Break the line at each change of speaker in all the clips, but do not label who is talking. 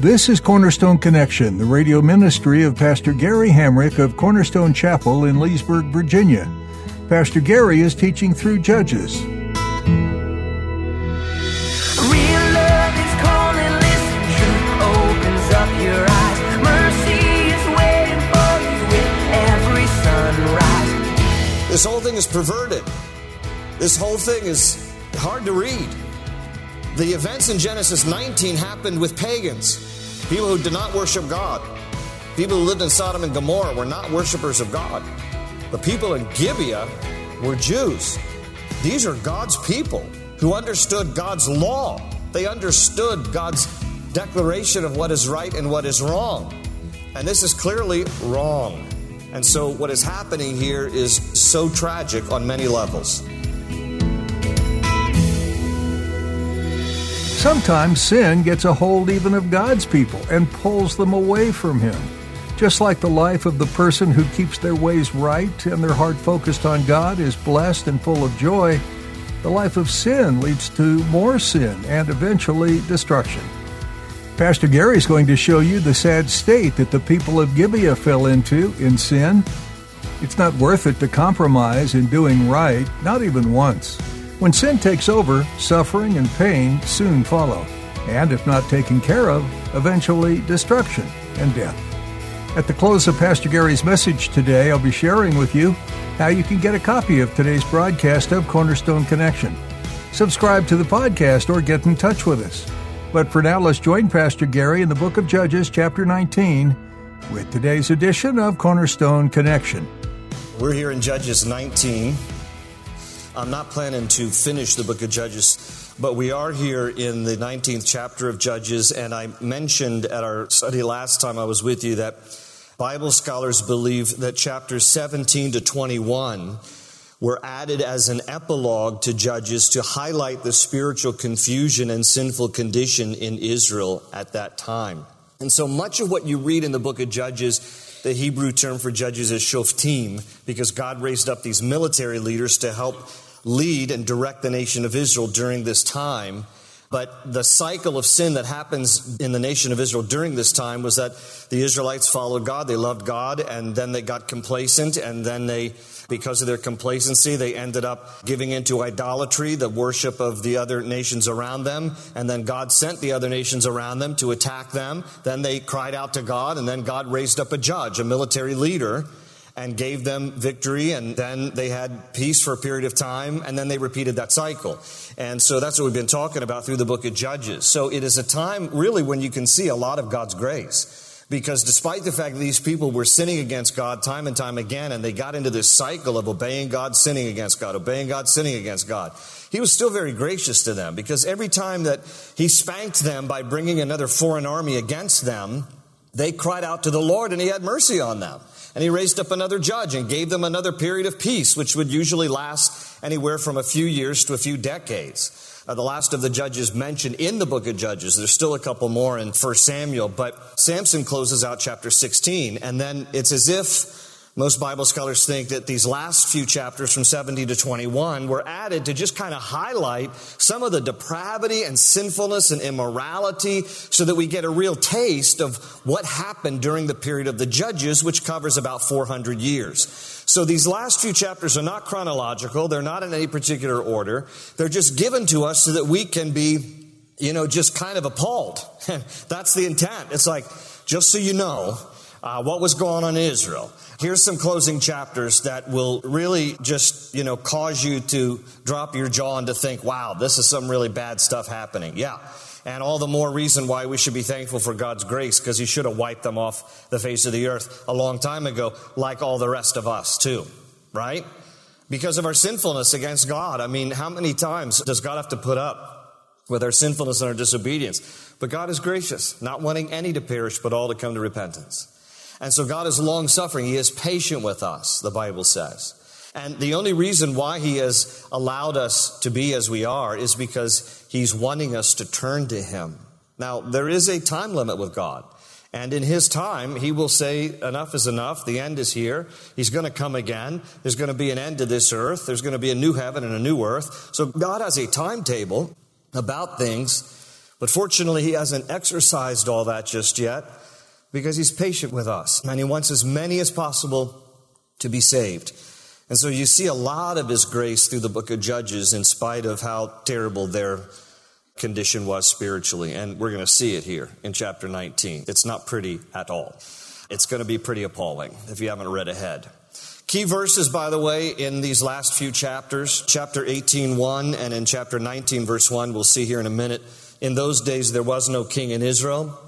This is Cornerstone Connection, the radio ministry of Pastor Gary Hamrick of Cornerstone Chapel in Leesburg, Virginia. Pastor Gary is teaching through Judges.
This whole thing is perverted. This whole thing is hard to read. The events in Genesis 19 happened with pagans, people who did not worship God. People who lived in Sodom and Gomorrah were not worshipers of God. The people in Gibeah were Jews. These are God's people who understood God's law. They understood God's declaration of what is right and what is wrong. And this is clearly wrong. And so, what is happening here is so tragic on many levels.
Sometimes sin gets a hold even of God's people and pulls them away from Him. Just like the life of the person who keeps their ways right and their heart focused on God is blessed and full of joy, the life of sin leads to more sin and eventually destruction. Pastor Gary is going to show you the sad state that the people of Gibeah fell into in sin. It's not worth it to compromise in doing right, not even once. When sin takes over, suffering and pain soon follow, and if not taken care of, eventually destruction and death. At the close of Pastor Gary's message today, I'll be sharing with you how you can get a copy of today's broadcast of Cornerstone Connection. Subscribe to the podcast or get in touch with us. But for now, let's join Pastor Gary in the book of Judges, chapter 19, with today's edition of Cornerstone Connection.
We're here in Judges 19. I'm not planning to finish the book of Judges, but we are here in the 19th chapter of Judges, and I mentioned at our study last time I was with you that Bible scholars believe that chapters 17 to 21 were added as an epilogue to Judges to highlight the spiritual confusion and sinful condition in Israel at that time. And so much of what you read in the book of Judges, the Hebrew term for judges is shoftim, because God raised up these military leaders to help lead and direct the nation of Israel during this time. But the cycle of sin that happens in the nation of Israel during this time was that the Israelites followed God, they loved God, and then they got complacent, and then they because of their complacency, they ended up giving into idolatry, the worship of the other nations around them. And then God sent the other nations around them to attack them. Then they cried out to God, and then God raised up a judge, a military leader, and gave them victory. And then they had peace for a period of time, and then they repeated that cycle. And so that's what we've been talking about through the book of Judges. So it is a time really when you can see a lot of God's grace. Because despite the fact that these people were sinning against God time and time again, and they got into this cycle of obeying God, sinning against God, obeying God, sinning against God, he was still very gracious to them because every time that he spanked them by bringing another foreign army against them, they cried out to the Lord and he had mercy on them. And he raised up another judge and gave them another period of peace, which would usually last anywhere from a few years to a few decades uh, the last of the judges mentioned in the book of Judges. There's still a couple more in 1 Samuel, but Samson closes out chapter 16, and then it's as if most Bible scholars think that these last few chapters from 70 to 21 were added to just kind of highlight some of the depravity and sinfulness and immorality so that we get a real taste of what happened during the period of the judges, which covers about 400 years. So these last few chapters are not chronological. They're not in any particular order. They're just given to us so that we can be, you know, just kind of appalled. That's the intent. It's like, just so you know, uh, what was going on in Israel. Here's some closing chapters that will really just, you know, cause you to drop your jaw and to think, wow, this is some really bad stuff happening. Yeah. And all the more reason why we should be thankful for God's grace because He should have wiped them off the face of the earth a long time ago, like all the rest of us, too. Right? Because of our sinfulness against God. I mean, how many times does God have to put up with our sinfulness and our disobedience. But God is gracious, not wanting any to perish, but all to come to repentance. And so God is long suffering. He is patient with us, the Bible says. And the only reason why He has allowed us to be as we are is because He's wanting us to turn to Him. Now, there is a time limit with God. And in his time, he will say, enough is enough. The end is here. He's going to come again. There's going to be an end to this earth. There's going to be a new heaven and a new earth. So God has a timetable about things, but fortunately, he hasn't exercised all that just yet because he's patient with us. And he wants as many as possible to be saved. And so you see a lot of his grace through the book of Judges in spite of how terrible their condition was spiritually. And we're going to see it here in chapter 19. It's not pretty at all. It's going to be pretty appalling if you haven't read ahead. Key verses, by the way, in these last few chapters, chapter 18, 1, and in chapter 19, verse 1, we'll see here in a minute. In those days, there was no king in Israel.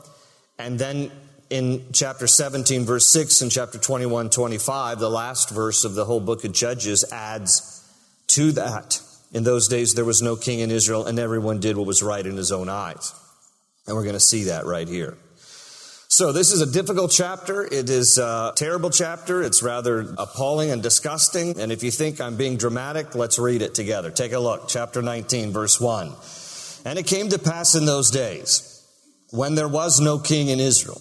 And then in chapter 17, verse 6, and chapter 21, 25, the last verse of the whole book of Judges adds to that. In those days, there was no king in Israel, and everyone did what was right in his own eyes. And we're going to see that right here. So, this is a difficult chapter. It is a terrible chapter. It's rather appalling and disgusting. And if you think I'm being dramatic, let's read it together. Take a look. Chapter 19, verse 1. And it came to pass in those days, when there was no king in Israel,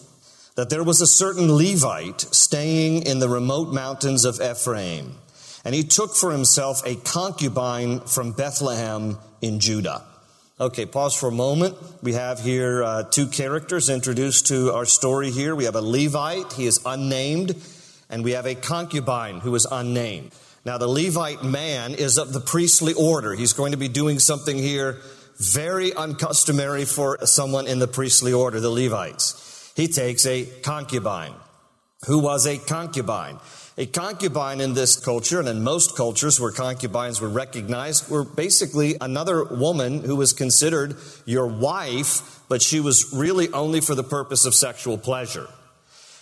that there was a certain Levite staying in the remote mountains of Ephraim and he took for himself a concubine from Bethlehem in Judah. Okay, pause for a moment. We have here uh, two characters introduced to our story here. We have a Levite, he is unnamed, and we have a concubine who is unnamed. Now, the Levite man is of the priestly order. He's going to be doing something here very uncustomary for someone in the priestly order, the Levites. He takes a concubine. Who was a concubine? A concubine in this culture and in most cultures where concubines were recognized were basically another woman who was considered your wife, but she was really only for the purpose of sexual pleasure.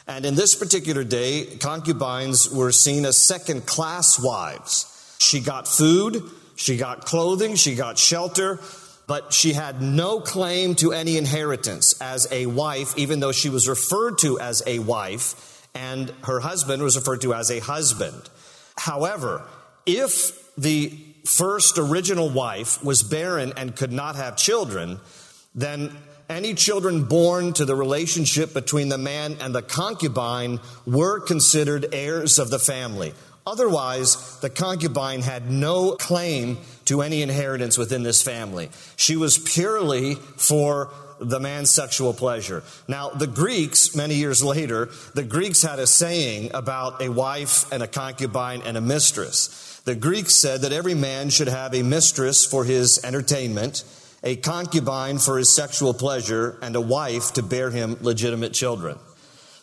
And in this particular day, concubines were seen as second class wives. She got food, she got clothing, she got shelter, but she had no claim to any inheritance as a wife, even though she was referred to as a wife and her husband was referred to as a husband. However, if the first original wife was barren and could not have children, then any children born to the relationship between the man and the concubine were considered heirs of the family. Otherwise, the concubine had no claim to any inheritance within this family. She was purely for the man's sexual pleasure. Now, the Greeks, many years later, the Greeks had a saying about a wife and a concubine and a mistress. The Greeks said that every man should have a mistress for his entertainment, a concubine for his sexual pleasure, and a wife to bear him legitimate children.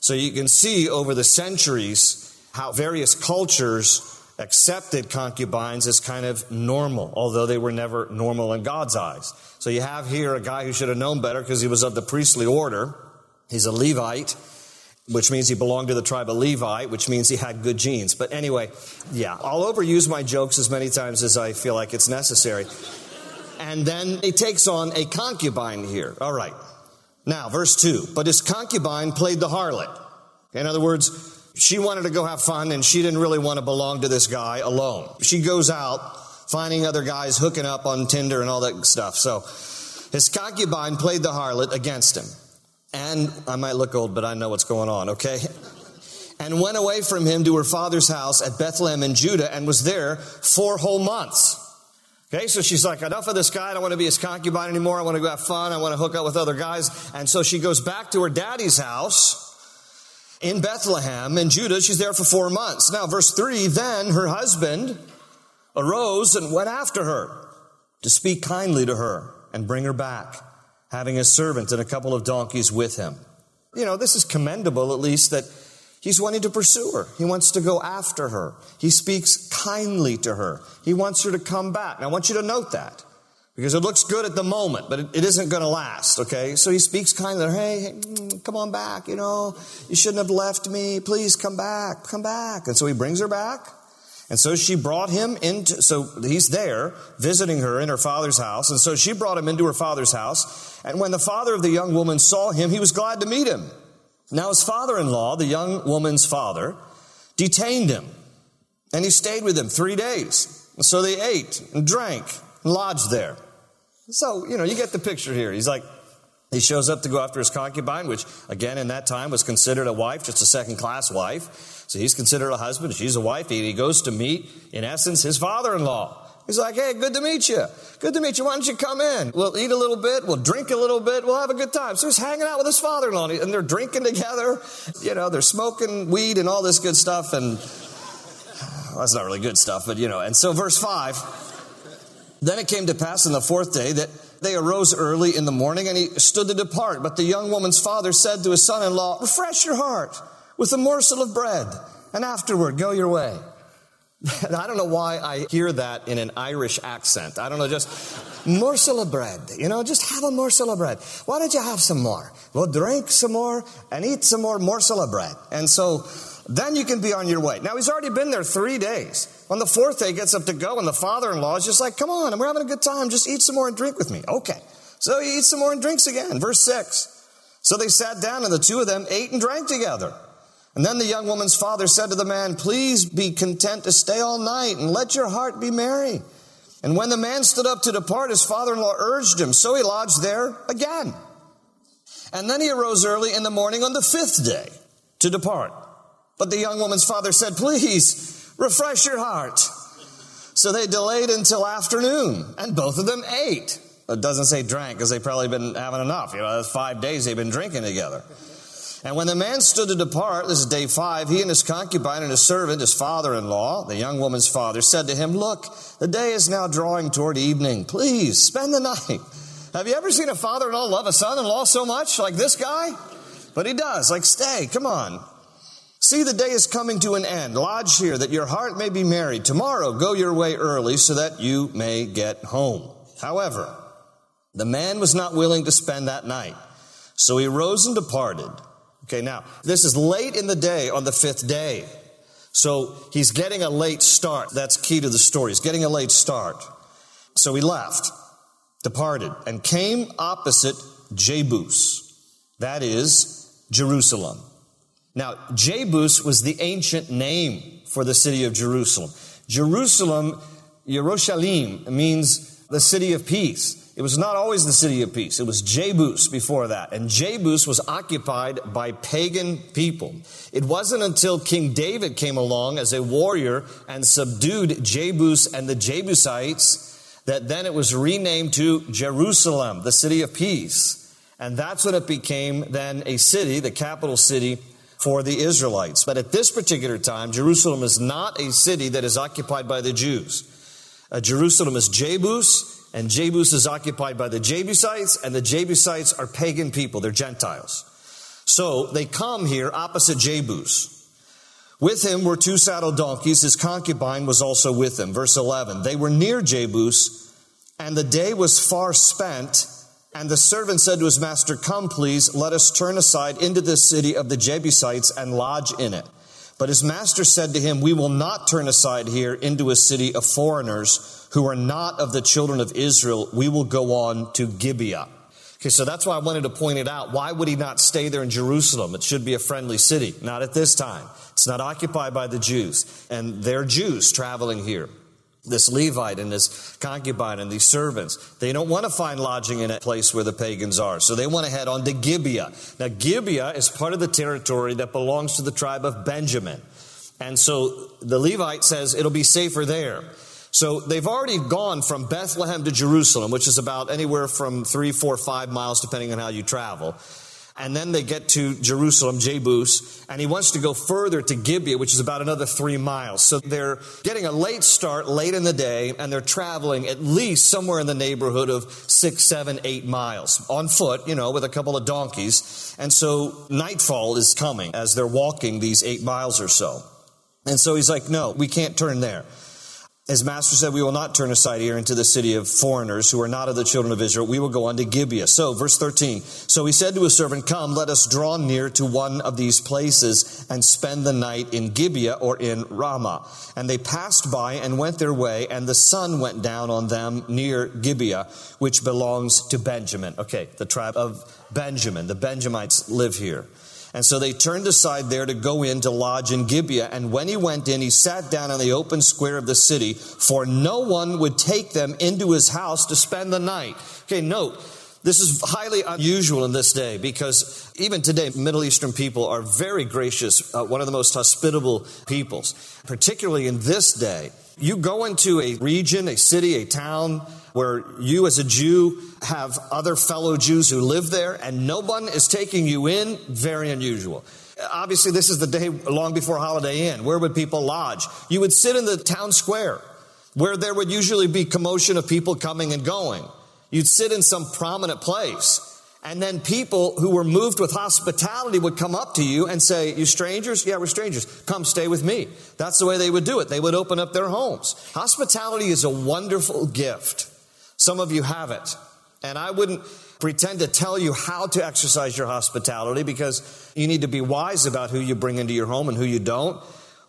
So you can see over the centuries how various cultures accepted concubines as kind of normal, although they were never normal in God's eyes. So you have here a guy who should have known better because he was of the priestly order. He's a Levite, which means he belonged to the tribe of Levi, which means he had good genes. But anyway, yeah, I'll overuse my jokes as many times as I feel like it's necessary. And then he takes on a concubine here. All right. Now, verse 2. But his concubine played the harlot. In other words, she wanted to go have fun and she didn't really want to belong to this guy alone. She goes out finding other guys hooking up on Tinder and all that stuff. So his concubine played the harlot against him. And I might look old, but I know what's going on, okay? And went away from him to her father's house at Bethlehem in Judah and was there four whole months. Okay, so she's like, enough of this guy. I don't want to be his concubine anymore. I want to go have fun. I want to hook up with other guys. And so she goes back to her daddy's house in Bethlehem in Judah. She's there for four months. Now, verse 3 Then her husband arose and went after her to speak kindly to her and bring her back, having a servant and a couple of donkeys with him. You know, this is commendable, at least, that he's wanting to pursue her. He wants to go after her. He speaks kindly to her. He wants her to come back. Now, I want you to note that. Because it looks good at the moment, but it, it isn't going to last, okay? So he speaks kindly, hey, hey, mm, come on back, you know, you shouldn't have left me, please come back, come back. And so he brings her back, And so she brought him into, so he's there visiting her in her father's house. And so she brought him into her father's house. And when the father of the young woman saw him, he was glad to meet him. Now his father in law, the young woman's father, detained him. And he stayed with him three days. And so they ate and drank and lodged there. So, you know, you get the picture here. He's like, he shows up to go after his concubine, which again in that time was considered a wife, just a second class wife. So he's considered a husband, she's a wife. He goes to meet, in essence, his father in law. He's like, hey, good to meet you. Good to meet you. Why don't you come in? We'll eat a little bit. We'll drink a little bit. We'll have a good time. So he's hanging out with his father in law and they're drinking together. You know, they're smoking weed and all this good stuff. And well, that's not really good stuff, but you know. And so, verse 5 then it came to pass on the fourth day that they arose early in the morning and he stood to depart. But the young woman's father said to his son in law, Refresh your heart with a morsel of bread, and afterward go your way. I don't know why I hear that in an Irish accent. I don't know, just morsel of bread. You know, just have a morsel of bread. Why don't you have some more? Well, drink some more and eat some more morsel of bread. And so then you can be on your way. Now, he's already been there three days. On the fourth day, he gets up to go, and the father in law is just like, Come on, we're having a good time. Just eat some more and drink with me. Okay. So he eats some more and drinks again. Verse 6. So they sat down, and the two of them ate and drank together. And then the young woman's father said to the man, Please be content to stay all night, and let your heart be merry. And when the man stood up to depart, his father in law urged him. So he lodged there again. And then he arose early in the morning on the fifth day to depart. But the young woman's father said, Please refresh your heart. So they delayed until afternoon, and both of them ate. It doesn't say drank because they've probably been having enough. You know, five days they've been drinking together. And when the man stood to depart, this is day five, he and his concubine and his servant, his father in law, the young woman's father, said to him, Look, the day is now drawing toward evening. Please spend the night. Have you ever seen a father in law love a son in law so much like this guy? But he does. Like, stay, come on. See, the day is coming to an end. Lodge here that your heart may be merry. Tomorrow go your way early so that you may get home. However, the man was not willing to spend that night. So he rose and departed. Okay, now, this is late in the day on the fifth day. So he's getting a late start. That's key to the story. He's getting a late start. So he left, departed, and came opposite Jebus. That is Jerusalem. Now, Jebus was the ancient name for the city of Jerusalem. Jerusalem, Yerushalayim, means the city of peace. It was not always the city of peace. It was Jebus before that. And Jebus was occupied by pagan people. It wasn't until King David came along as a warrior and subdued Jebus and the Jebusites that then it was renamed to Jerusalem, the city of peace. And that's when it became then a city, the capital city for the Israelites. But at this particular time, Jerusalem is not a city that is occupied by the Jews. Uh, Jerusalem is Jebus, and Jebus is occupied by the Jebusites, and the Jebusites are pagan people, they're Gentiles. So they come here opposite Jebus. With him were two saddled donkeys. His concubine was also with him. Verse 11. They were near Jebus, and the day was far spent, and the servant said to his master, Come, please, let us turn aside into the city of the Jebusites and lodge in it. But his master said to him, We will not turn aside here into a city of foreigners who are not of the children of Israel. We will go on to Gibeah. Okay, so that's why I wanted to point it out. Why would he not stay there in Jerusalem? It should be a friendly city. Not at this time. It's not occupied by the Jews. And they're Jews traveling here this Levite and this concubine and these servants. They don't want to find lodging in a place where the pagans are. So they want to head on to Gibeah. Now, Gibeah is part of the territory that belongs to the tribe of Benjamin. And so the Levite says it'll be safer there. So they've already gone from Bethlehem to Jerusalem, which is about anywhere from three, four, five miles, depending on how you travel. And then they get to Jerusalem, Jebus, and he wants to go further to Gibeah, which is about another three miles. So they're getting a late start late in the day, and they're traveling at least somewhere in the neighborhood of six, seven, eight miles on foot, you know, with a couple of donkeys. And so nightfall is coming as they're walking these eight miles or so. And so he's like, no, we can't turn there. His master said, We will not turn aside here into the city of foreigners who are not of the children of Israel. We will go on to Gibeah. So, verse 13. So he said to his servant, Come, let us draw near to one of these places and spend the night in Gibeah or in Ramah. And they passed by and went their way, and the sun went down on them near Gibeah, which belongs to Benjamin. Okay, the tribe of Benjamin. The Benjamites live here. And so they turned aside there to go in to lodge in Gibeah. And when he went in, he sat down in the open square of the city, for no one would take them into his house to spend the night. Okay, note, this is highly unusual in this day because even today, Middle Eastern people are very gracious, uh, one of the most hospitable peoples, particularly in this day. You go into a region, a city, a town where you as a Jew have other fellow Jews who live there and no one is taking you in, very unusual. Obviously, this is the day long before Holiday Inn. Where would people lodge? You would sit in the town square where there would usually be commotion of people coming and going. You'd sit in some prominent place. And then people who were moved with hospitality would come up to you and say, You strangers? Yeah, we're strangers. Come stay with me. That's the way they would do it. They would open up their homes. Hospitality is a wonderful gift. Some of you have it. And I wouldn't pretend to tell you how to exercise your hospitality because you need to be wise about who you bring into your home and who you don't.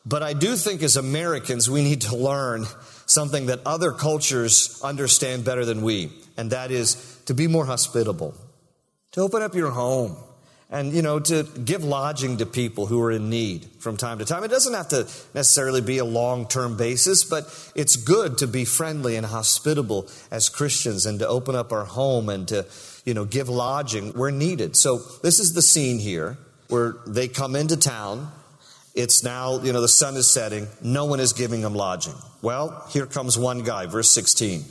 But I do think as Americans, we need to learn something that other cultures understand better than we, and that is to be more hospitable to open up your home and you know to give lodging to people who are in need from time to time. It doesn't have to necessarily be a long-term basis but it's good to be friendly and hospitable as christians and to open up our home and to you know give lodging where needed. So this is the scene here where they come into town. It's now you know the sun is setting. No one is giving them lodging. Well here comes one guy verse 16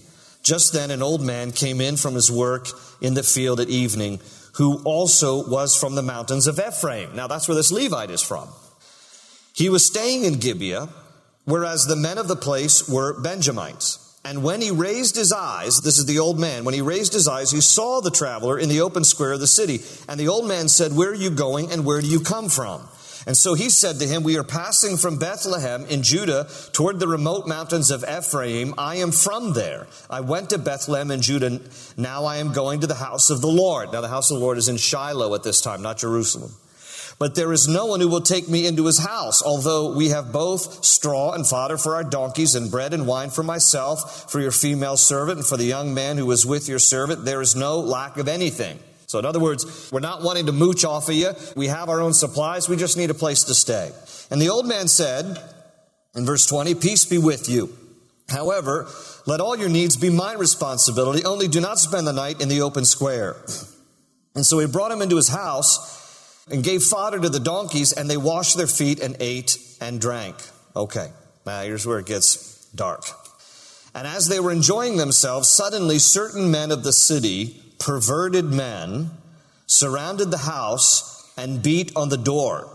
just then, an old man came in from his work in the field at evening, who also was from the mountains of Ephraim. Now, that's where this Levite is from. He was staying in Gibeah, whereas the men of the place were Benjamites. And when he raised his eyes, this is the old man, when he raised his eyes, he saw the traveler in the open square of the city. And the old man said, Where are you going and where do you come from? And so he said to him, We are passing from Bethlehem in Judah toward the remote mountains of Ephraim. I am from there. I went to Bethlehem in Judah. Now I am going to the house of the Lord. Now the house of the Lord is in Shiloh at this time, not Jerusalem. But there is no one who will take me into his house, although we have both straw and fodder for our donkeys, and bread and wine for myself, for your female servant, and for the young man who is with your servant. There is no lack of anything. So, in other words, we're not wanting to mooch off of you. We have our own supplies. We just need a place to stay. And the old man said, in verse 20, Peace be with you. However, let all your needs be my responsibility. Only do not spend the night in the open square. And so he brought him into his house and gave fodder to the donkeys, and they washed their feet and ate and drank. Okay, now here's where it gets dark. And as they were enjoying themselves, suddenly certain men of the city perverted men surrounded the house and beat on the door.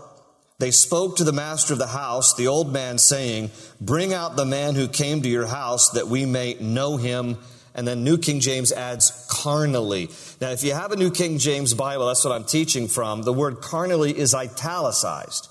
They spoke to the master of the house, the old man, saying, Bring out the man who came to your house that we may know him. And then New King James adds carnally. Now, if you have a New King James Bible, that's what I'm teaching from. The word carnally is italicized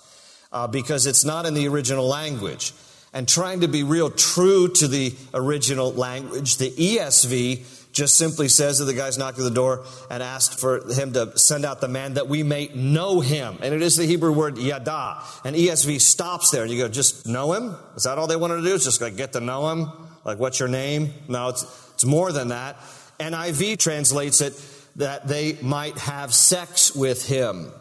uh, because it's not in the original language. And trying to be real true to the original language, the ESV just simply says that the guy's knocked at the door and asked for him to send out the man that we may know him. And it is the Hebrew word yada. And ESV stops there. And you go, just know him? Is that all they wanted to do? Is just like get to know him? Like, what's your name? No, it's, it's more than that. NIV translates it that they might have sex with him.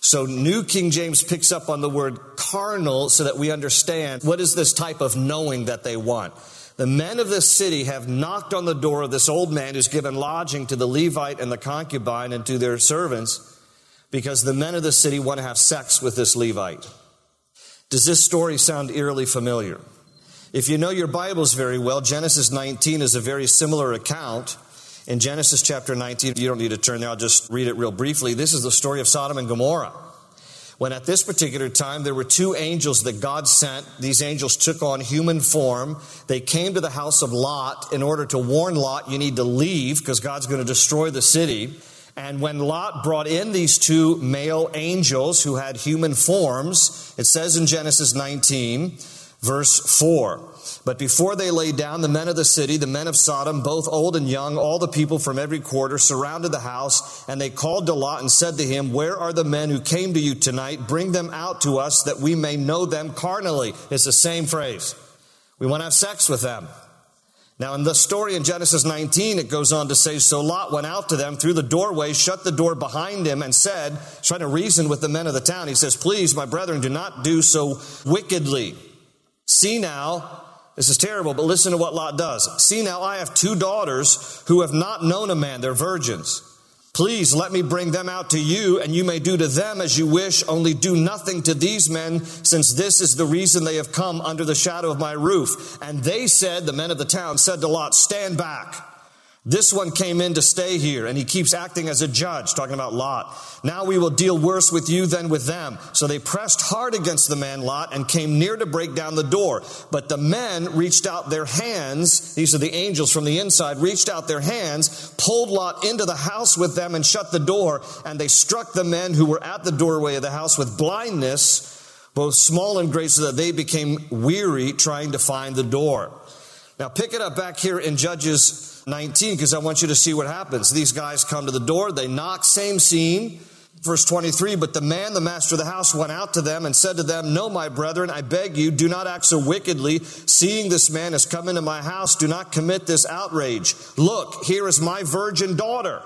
So New King James picks up on the word carnal so that we understand what is this type of knowing that they want. The men of this city have knocked on the door of this old man who's given lodging to the Levite and the concubine and to their servants because the men of the city want to have sex with this Levite. Does this story sound eerily familiar? If you know your Bibles very well, Genesis 19 is a very similar account. In Genesis chapter 19, you don't need to turn there, I'll just read it real briefly. This is the story of Sodom and Gomorrah when at this particular time there were two angels that God sent. These angels took on human form. They came to the house of Lot in order to warn Lot, you need to leave because God's going to destroy the city. And when Lot brought in these two male angels who had human forms, it says in Genesis 19, Verse 4. But before they lay down, the men of the city, the men of Sodom, both old and young, all the people from every quarter, surrounded the house, and they called to Lot and said to him, Where are the men who came to you tonight? Bring them out to us that we may know them carnally. It's the same phrase. We want to have sex with them. Now, in the story in Genesis 19, it goes on to say, So Lot went out to them through the doorway, shut the door behind him, and said, trying to reason with the men of the town, he says, Please, my brethren, do not do so wickedly. See now, this is terrible, but listen to what Lot does. See now, I have two daughters who have not known a man, they're virgins. Please let me bring them out to you, and you may do to them as you wish, only do nothing to these men, since this is the reason they have come under the shadow of my roof. And they said, the men of the town said to Lot, Stand back. This one came in to stay here, and he keeps acting as a judge, talking about Lot. Now we will deal worse with you than with them. So they pressed hard against the man Lot and came near to break down the door. But the men reached out their hands, these are the angels from the inside, reached out their hands, pulled Lot into the house with them, and shut the door. And they struck the men who were at the doorway of the house with blindness, both small and great, so that they became weary trying to find the door. Now pick it up back here in Judges 19 because I want you to see what happens. These guys come to the door, they knock, same scene. Verse 23, but the man, the master of the house, went out to them and said to them, No, my brethren, I beg you, do not act so wickedly. Seeing this man has come into my house, do not commit this outrage. Look, here is my virgin daughter.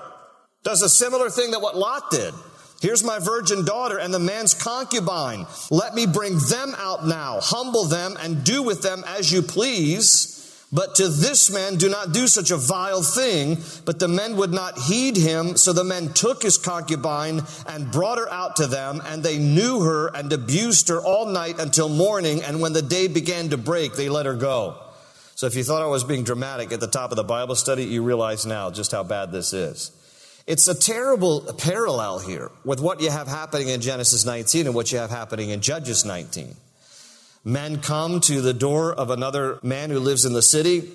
Does a similar thing that what Lot did. Here's my virgin daughter and the man's concubine. Let me bring them out now, humble them, and do with them as you please. But to this man do not do such a vile thing. But the men would not heed him. So the men took his concubine and brought her out to them. And they knew her and abused her all night until morning. And when the day began to break, they let her go. So if you thought I was being dramatic at the top of the Bible study, you realize now just how bad this is. It's a terrible parallel here with what you have happening in Genesis 19 and what you have happening in Judges 19. Men come to the door of another man who lives in the city.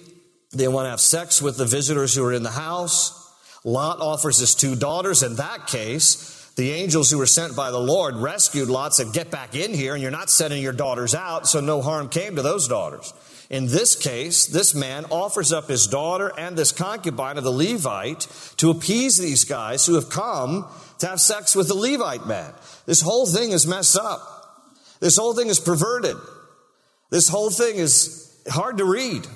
They want to have sex with the visitors who are in the house. Lot offers his two daughters. In that case, the angels who were sent by the Lord rescued Lot, said, Get back in here, and you're not sending your daughters out, so no harm came to those daughters. In this case, this man offers up his daughter and this concubine of the Levite to appease these guys who have come to have sex with the Levite man. This whole thing is messed up. This whole thing is perverted. This whole thing is hard to read.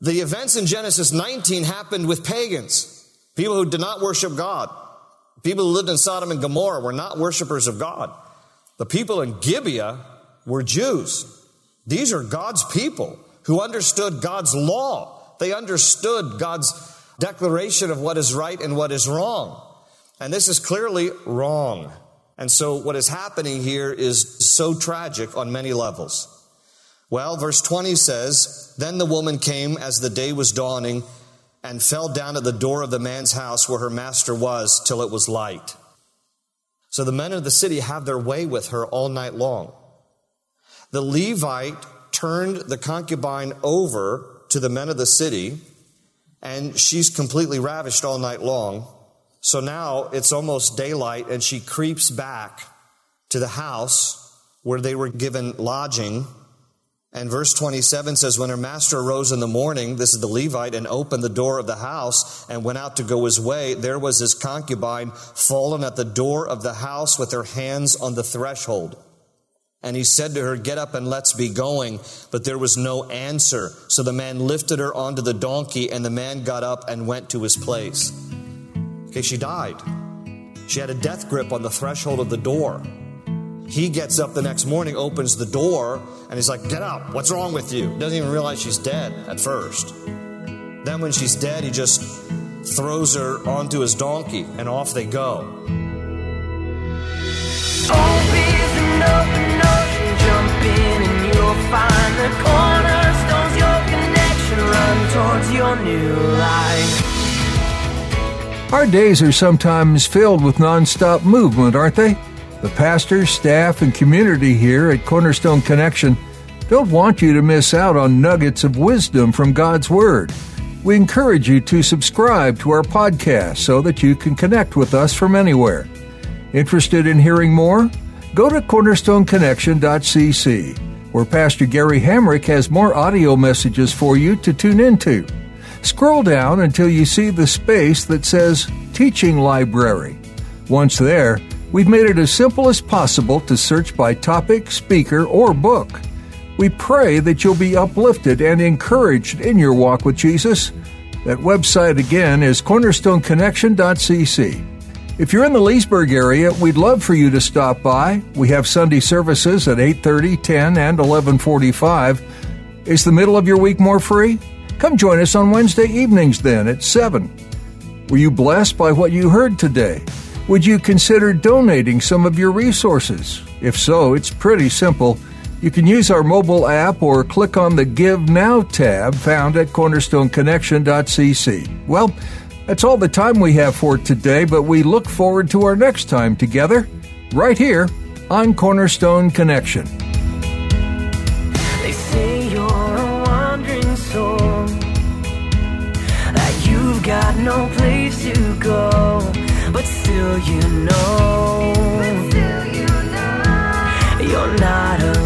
The events in Genesis 19 happened with pagans, people who did not worship God. People who lived in Sodom and Gomorrah were not worshipers of God. The people in Gibeah were Jews. These are God's people who understood God's law. They understood God's declaration of what is right and what is wrong. And this is clearly wrong. And so what is happening here is so tragic on many levels. Well, verse 20 says, Then the woman came as the day was dawning and fell down at the door of the man's house where her master was till it was light. So the men of the city have their way with her all night long. The Levite turned the concubine over to the men of the city, and she's completely ravished all night long. So now it's almost daylight, and she creeps back to the house where they were given lodging and verse 27 says, When her master arose in the morning, this is the Levite, and opened the door of the house and went out to go his way, there was his concubine fallen at the door of the house with her hands on the threshold. And he said to her, Get up and let's be going. But there was no answer. So the man lifted her onto the donkey, and the man got up and went to his place. Okay, she died. She had a death grip on the threshold of the door. He gets up the next morning, opens the door, and he's like, Get up. What's wrong with you? Doesn't even realize she's dead at first. Then, when she's dead, he just throws her onto his donkey, and off they go.
Our days are sometimes filled with nonstop movement, aren't they? The pastors, staff, and community here at Cornerstone Connection don't want you to miss out on nuggets of wisdom from God's Word. We encourage you to subscribe to our podcast so that you can connect with us from anywhere. Interested in hearing more? Go to cornerstoneconnection.cc where Pastor Gary Hamrick has more audio messages for you to tune into. Scroll down until you see the space that says Teaching Library. Once there, we've made it as simple as possible to search by topic, speaker, or book. We pray that you'll be uplifted and encouraged in your walk with Jesus. That website again is cornerstoneconnection.cc. If you're in the Leesburg area, we'd love for you to stop by. We have Sunday services at 8:30, 10, and 11:45. Is the middle of your week more free? Come join us on Wednesday evenings then at 7. Were you blessed by what you heard today? Would you consider donating some of your resources? If so, it's pretty simple. You can use our mobile app or click on the Give Now tab found at cornerstoneconnection.cc. Well, that's all the time we have for today, but we look forward to our next time together, right here on Cornerstone Connection.
They say you're a wandering soul, that you've got no place to go, but still you know, you're not alone.